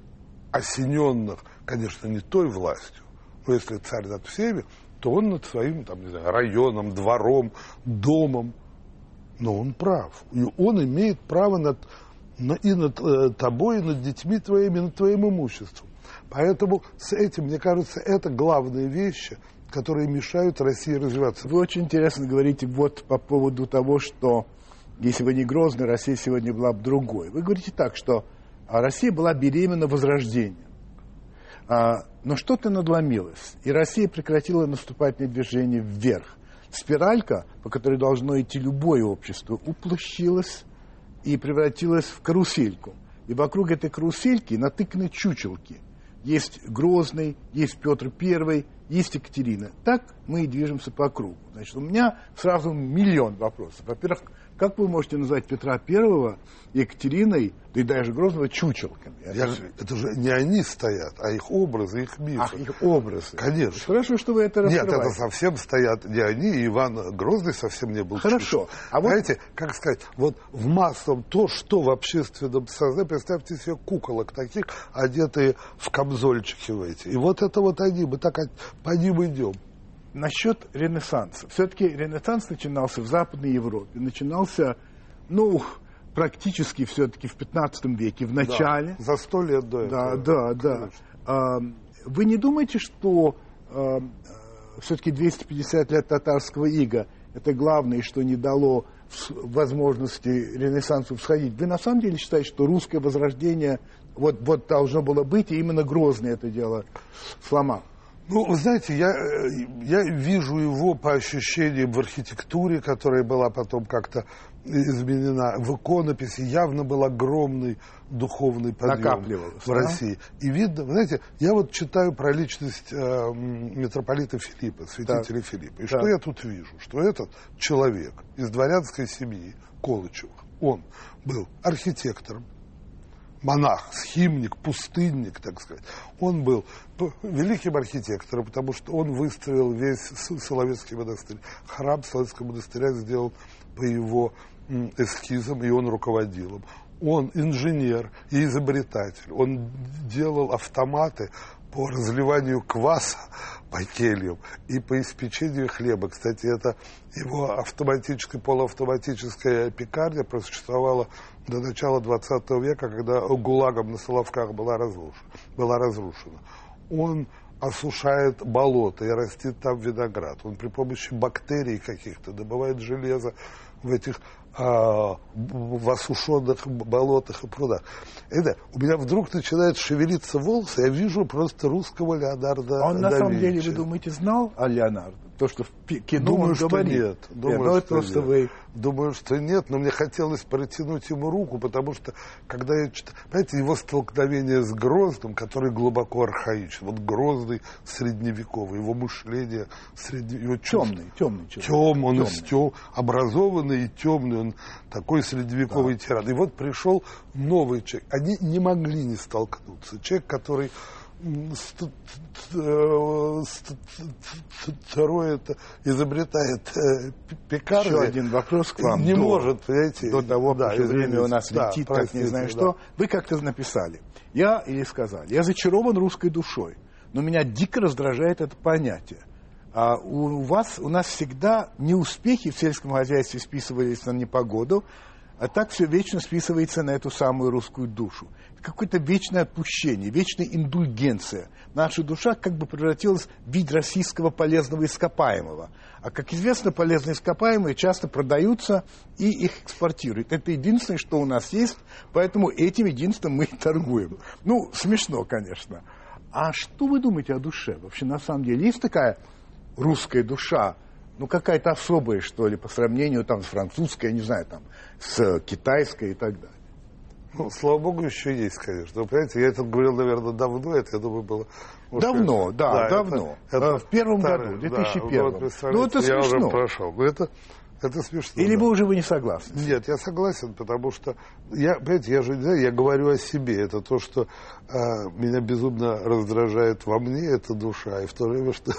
осененных, конечно, не той властью, но если царь над всеми, то он над своим там, не знаю, районом, двором, домом. Но он прав. И он имеет право над, на, и над э, тобой, и над детьми твоими, и над твоим имуществом. Поэтому с этим, мне кажется, это главные вещи, которые мешают России развиваться. Вы очень интересно говорите вот по поводу того, что если бы не Грозный, Россия сегодня была бы другой. Вы говорите так, что а Россия была беременна возрождением. А, но что-то надломилось, и Россия прекратила наступательное движение вверх. Спиралька, по которой должно идти любое общество, уплощилась и превратилась в карусельку. И вокруг этой карусельки натыканы чучелки. Есть Грозный, есть Петр Первый, есть Екатерина. Так мы и движемся по кругу. Значит, у меня сразу миллион вопросов. Во-первых, как вы можете назвать Петра Первого, Екатериной, да и даже Грозного чучелками? Я, это же не они стоят, а их образы, их мифы. Ах, их образы. Конечно. Хорошо, что вы это раскрываете. Нет, это совсем стоят не они, и Иван Грозный совсем не был Хорошо. А вот... Знаете, как сказать, вот в массовом то, что в общественном сознании, представьте себе куколок таких, одетые в камзольчики в эти. И вот это вот они, мы так по ним идем. Насчет Ренессанса. Все-таки Ренессанс начинался в Западной Европе. Начинался, ну, практически все-таки в 15 веке, в начале. Да, за сто лет до этого. Да, да, да. А, вы не думаете, что все-таки 250 лет татарского ига это главное, что не дало возможности Ренессансу всходить? Вы на самом деле считаете, что русское возрождение вот, вот должно было быть, и именно Грозный это дело сломал? Ну, вы знаете, я, я вижу его по ощущениям в архитектуре, которая была потом как-то изменена. В иконописи явно был огромный духовный подъем в да? России. И видно, вы знаете, я вот читаю про личность э, митрополита Филиппа, святителя да. Филиппа. И да. что я тут вижу? Что этот человек из дворянской семьи Колычевых, он был архитектором, монах, схимник, пустынник, так сказать. Он был великим архитектором, потому что он выстроил весь Соловецкий монастырь. Храм Соловецкого монастыря сделал по его эскизам, и он руководил им. Он инженер и изобретатель. Он делал автоматы по разливанию кваса по кельям и по испечению хлеба. Кстати, это его автоматическая, полуавтоматическая пекарня просуществовала до начала 20 века, когда ГУЛАГом на Соловках была разрушена. Была разрушена. Он осушает болото и растит там виноград. Он при помощи бактерий каких-то добывает железо в этих а, в осушенных болотах и прудах. Это, у меня вдруг начинает шевелиться волосы, я вижу просто русского Леонардо Он на самом деле, вы думаете, знал о Леонардо? То, что в кино Думаю, он что говорит. нет. Думаю, нет, ну, что просто нет. вы Думаю, что нет, но мне хотелось протянуть ему руку, потому что, когда я читаю, понимаете, его столкновение с Грозным, который глубоко архаичен, вот Грозный средневековый, его мышление средневековое, темный, темный человек. Тем, он темный. из тем, образованный и темный, он такой средневековый да. тиран. И вот пришел новый человек. Они не могли не столкнуться. Человек, который второе это изобретает э, пекарни. Еще один вопрос к вам. Не до, может, понимаете. До того, да, что время у нас да, летит, простите, как не знаю да. что. Вы как-то написали. Я или сказали, я зачарован русской душой, но меня дико раздражает это понятие. А у вас, у нас всегда неуспехи в сельском хозяйстве списывались на непогоду, а так все вечно списывается на эту самую русскую душу какое-то вечное отпущение, вечная индульгенция. Наша душа как бы превратилась в вид российского полезного ископаемого. А, как известно, полезные ископаемые часто продаются и их экспортируют. Это единственное, что у нас есть, поэтому этим единственным мы и торгуем. Ну, смешно, конечно. А что вы думаете о душе? Вообще, на самом деле, есть такая русская душа, ну, какая-то особая, что ли, по сравнению там с французской, я не знаю, там, с китайской и так далее. Ну, слава богу, еще есть, конечно. Вы понимаете, я это говорил, наверное, давно, это, я думаю, было... Может, давно, да, да давно. Это, это в первом старый, году, в 2001. Да, вот, ну, это смешно. Я уже прошел. Но это, это смешно. Или да. вы уже вы не согласны? Нет, я согласен, потому что я, понимаете, я же я говорю о себе. Это то, что э, меня безумно раздражает во мне, это душа, и в то время, что,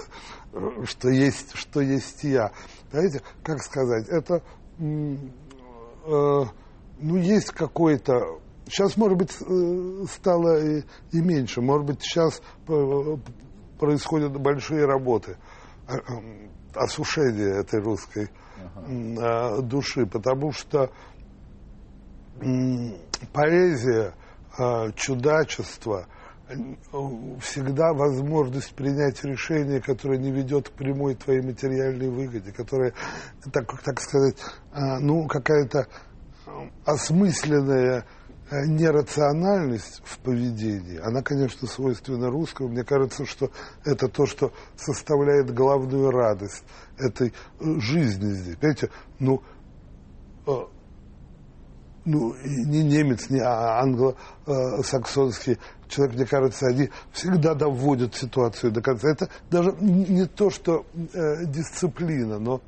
что, есть, что есть я. Понимаете, как сказать, это э, ну, есть какой-то Сейчас, может быть, э, стало и, и меньше. Может быть, сейчас э, происходят большие работы э, осушения этой русской ага. души, потому что поэзия, чудачество, всегда возможность принять решение, которое не ведет к прямой твоей материальной выгоде, которое, так, так сказать, ну, какая-то осмысленная Э, нерациональность в поведении, она, конечно, свойственна русскому. Мне кажется, что это то, что составляет главную радость этой э, жизни здесь. Понимаете, ну, э, ну, не немец, не а англосаксонский человек, мне кажется, они всегда доводят ситуацию до конца. Это даже не то, что э, дисциплина, но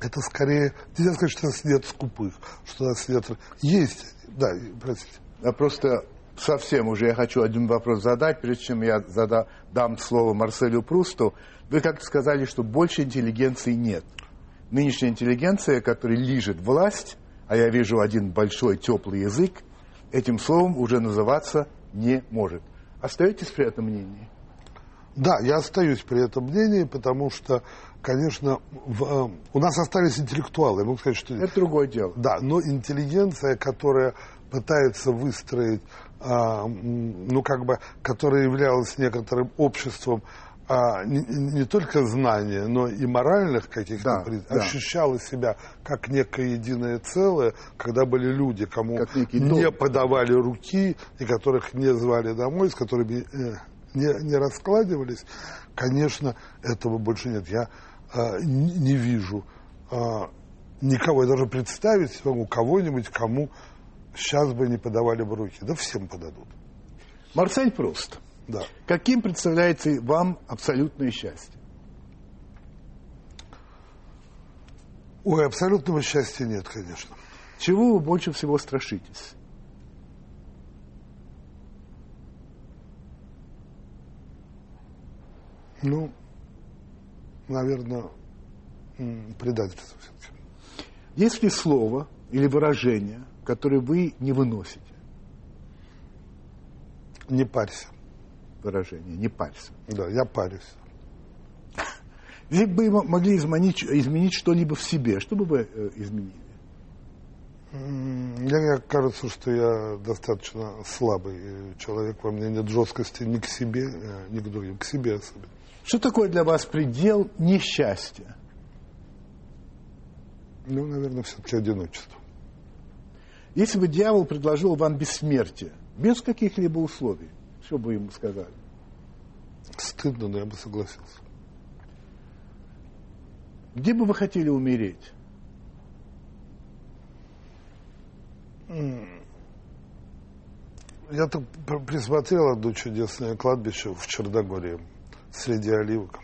это скорее, нельзя сказать, что у нас нет скупых, что у нас нет... Есть да, простите. Я просто совсем уже я хочу один вопрос задать, прежде чем я зада, дам слово Марселю Прусту. Вы как-то сказали, что больше интеллигенции нет. Нынешняя интеллигенция, которая лижет власть, а я вижу один большой теплый язык, этим словом уже называться не может. Остаетесь при этом мнении? Да, я остаюсь при этом мнении, потому что, конечно, в, э, у нас остались интеллектуалы. Я могу сказать, что... Это другое дело. Да, но интеллигенция, которая пытается выстроить, а, ну, как бы, которая являлась некоторым обществом, а, не, не только знания, но и моральных каких-то, да, да. ощущала себя как некое единое целое, когда были люди, кому не подавали руки, и которых не звали домой, с которыми э, не, не раскладывались, конечно, этого больше нет. Я э, не, не вижу э, никого, я даже представить могу кого-нибудь, кому сейчас бы не подавали бы руки. Да всем подадут. Марсель Пруст. Да. Каким представляется вам абсолютное счастье? Ой, абсолютного счастья нет, конечно. Чего вы больше всего страшитесь? Ну, наверное, предательство все-таки. Есть ли слово или выражение, которое вы не выносите? Не парься. Выражение, не парься. Да, я парюсь. Если бы вы могли изменить, изменить что-либо в себе, что бы вы э, изменили? Мне кажется, что я достаточно слабый человек. Во мне нет жесткости ни к себе, э, ни к другим. К себе особенно. Что такое для вас предел несчастья? Ну, наверное, все-таки одиночество. Если бы дьявол предложил вам бессмертие, без каких-либо условий, что бы ему сказали? Стыдно, но я бы согласился. Где бы вы хотели умереть? Я так присмотрел одно чудесное кладбище в Черногории среди оливок.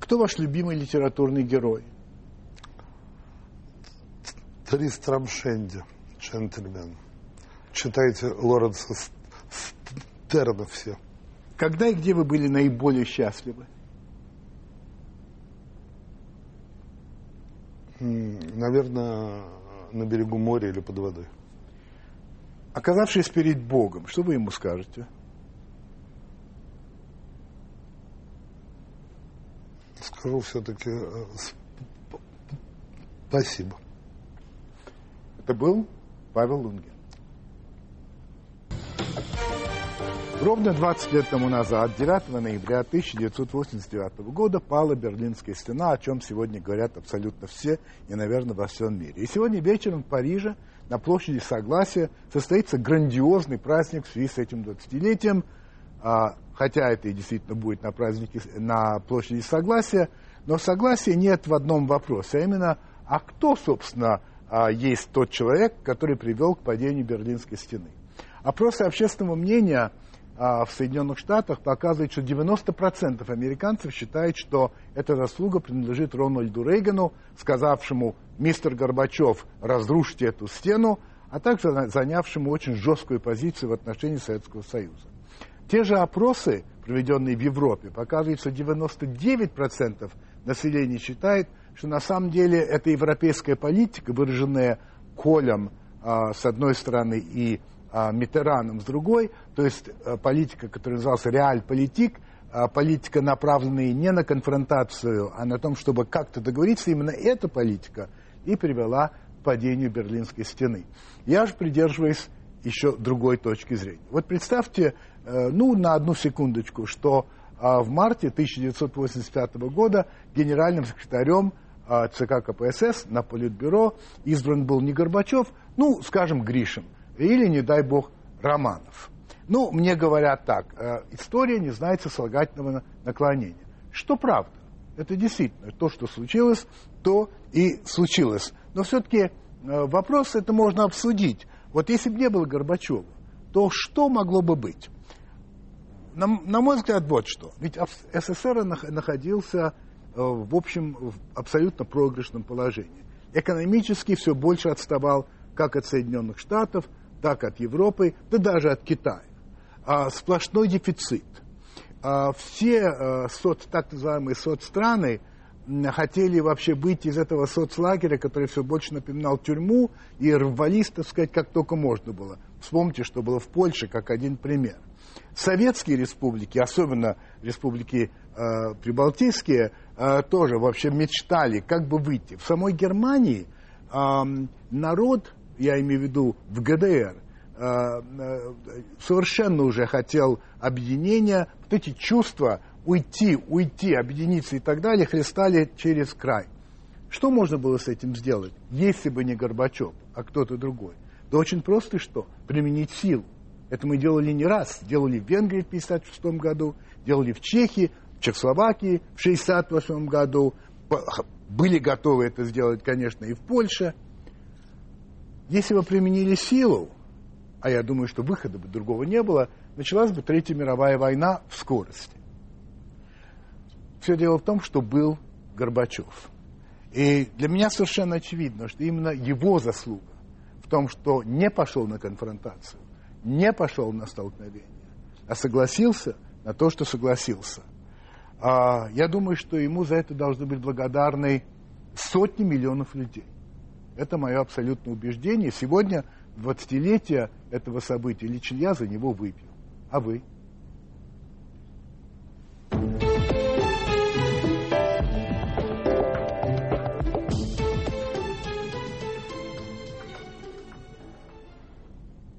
Кто ваш любимый литературный герой? Тристрам Шенди, джентльмен. Читайте Лоренса Стерна все. Когда и где вы были наиболее счастливы? Наверное, на берегу моря или под водой. Оказавшись перед Богом, что вы ему скажете? Скажу все-таки э, спасибо. Это был Павел Лунгин. Ровно 20 лет тому назад, 9 ноября 1989 года, пала Берлинская стена, о чем сегодня говорят абсолютно все и, наверное, во всем мире. И сегодня вечером в Париже на площади Согласия состоится грандиозный праздник в связи с этим 20-летием. Хотя это и действительно будет на празднике на площади Согласия, Но согласия нет в одном вопросе, а именно, а кто, собственно, а, есть тот человек, который привел к падению Берлинской стены. Опросы общественного мнения а, в Соединенных Штатах показывают, что 90% американцев считают, что эта заслуга принадлежит Рональду Рейгану, сказавшему «Мистер Горбачев, разрушьте эту стену», а также занявшему очень жесткую позицию в отношении Советского Союза. Те же опросы, проведенные в Европе, показывают, что 99% населения считает, что на самом деле это европейская политика, выраженная Колем а, с одной стороны и а, Митераном с другой, то есть а, политика, которая называлась реаль-политик, а, политика, направленная не на конфронтацию, а на том, чтобы как-то договориться, именно эта политика и привела к падению Берлинской стены. Я же придерживаюсь еще другой точки зрения. Вот представьте, ну, на одну секундочку, что а в марте 1985 года генеральным секретарем а, ЦК КПСС на Политбюро избран был не Горбачев, ну, скажем, Гришин, или, не дай бог, Романов. Ну, мне говорят так, э, история не знает сослагательного наклонения. Что правда? Это действительно то, что случилось, то и случилось. Но все-таки э, вопрос это можно обсудить. Вот если бы не было Горбачева, то что могло бы быть? На, на мой взгляд, вот что. Ведь СССР находился э, в общем в абсолютно проигрышном положении. Экономически все больше отставал как от Соединенных Штатов, так от Европы, да даже от Китая. А, сплошной дефицит. А, все а, соц, так называемые соцстраны хотели вообще быть из этого соцлагеря, который все больше напоминал тюрьму, и рвались, так сказать, как только можно было. Вспомните, что было в Польше, как один пример советские республики, особенно республики э, прибалтийские, э, тоже вообще мечтали, как бы выйти. В самой Германии э, народ, я имею в виду в ГДР, э, э, совершенно уже хотел объединения, вот эти чувства уйти, уйти, объединиться и так далее, хлестали через край. Что можно было с этим сделать, если бы не Горбачев, а кто-то другой? Да очень просто что? Применить силу. Это мы делали не раз. Делали в Венгрии в 1956 году, делали в Чехии, в Чехословакии в 1968 году. Были готовы это сделать, конечно, и в Польше. Если бы применили силу, а я думаю, что выхода бы другого не было, началась бы Третья мировая война в скорости. Все дело в том, что был Горбачев. И для меня совершенно очевидно, что именно его заслуга в том, что не пошел на конфронтацию, не пошел на столкновение, а согласился на то, что согласился. А, я думаю, что ему за это должны быть благодарны сотни миллионов людей. Это мое абсолютное убеждение. Сегодня, 20-летие этого события, лично я за него выпью. А вы?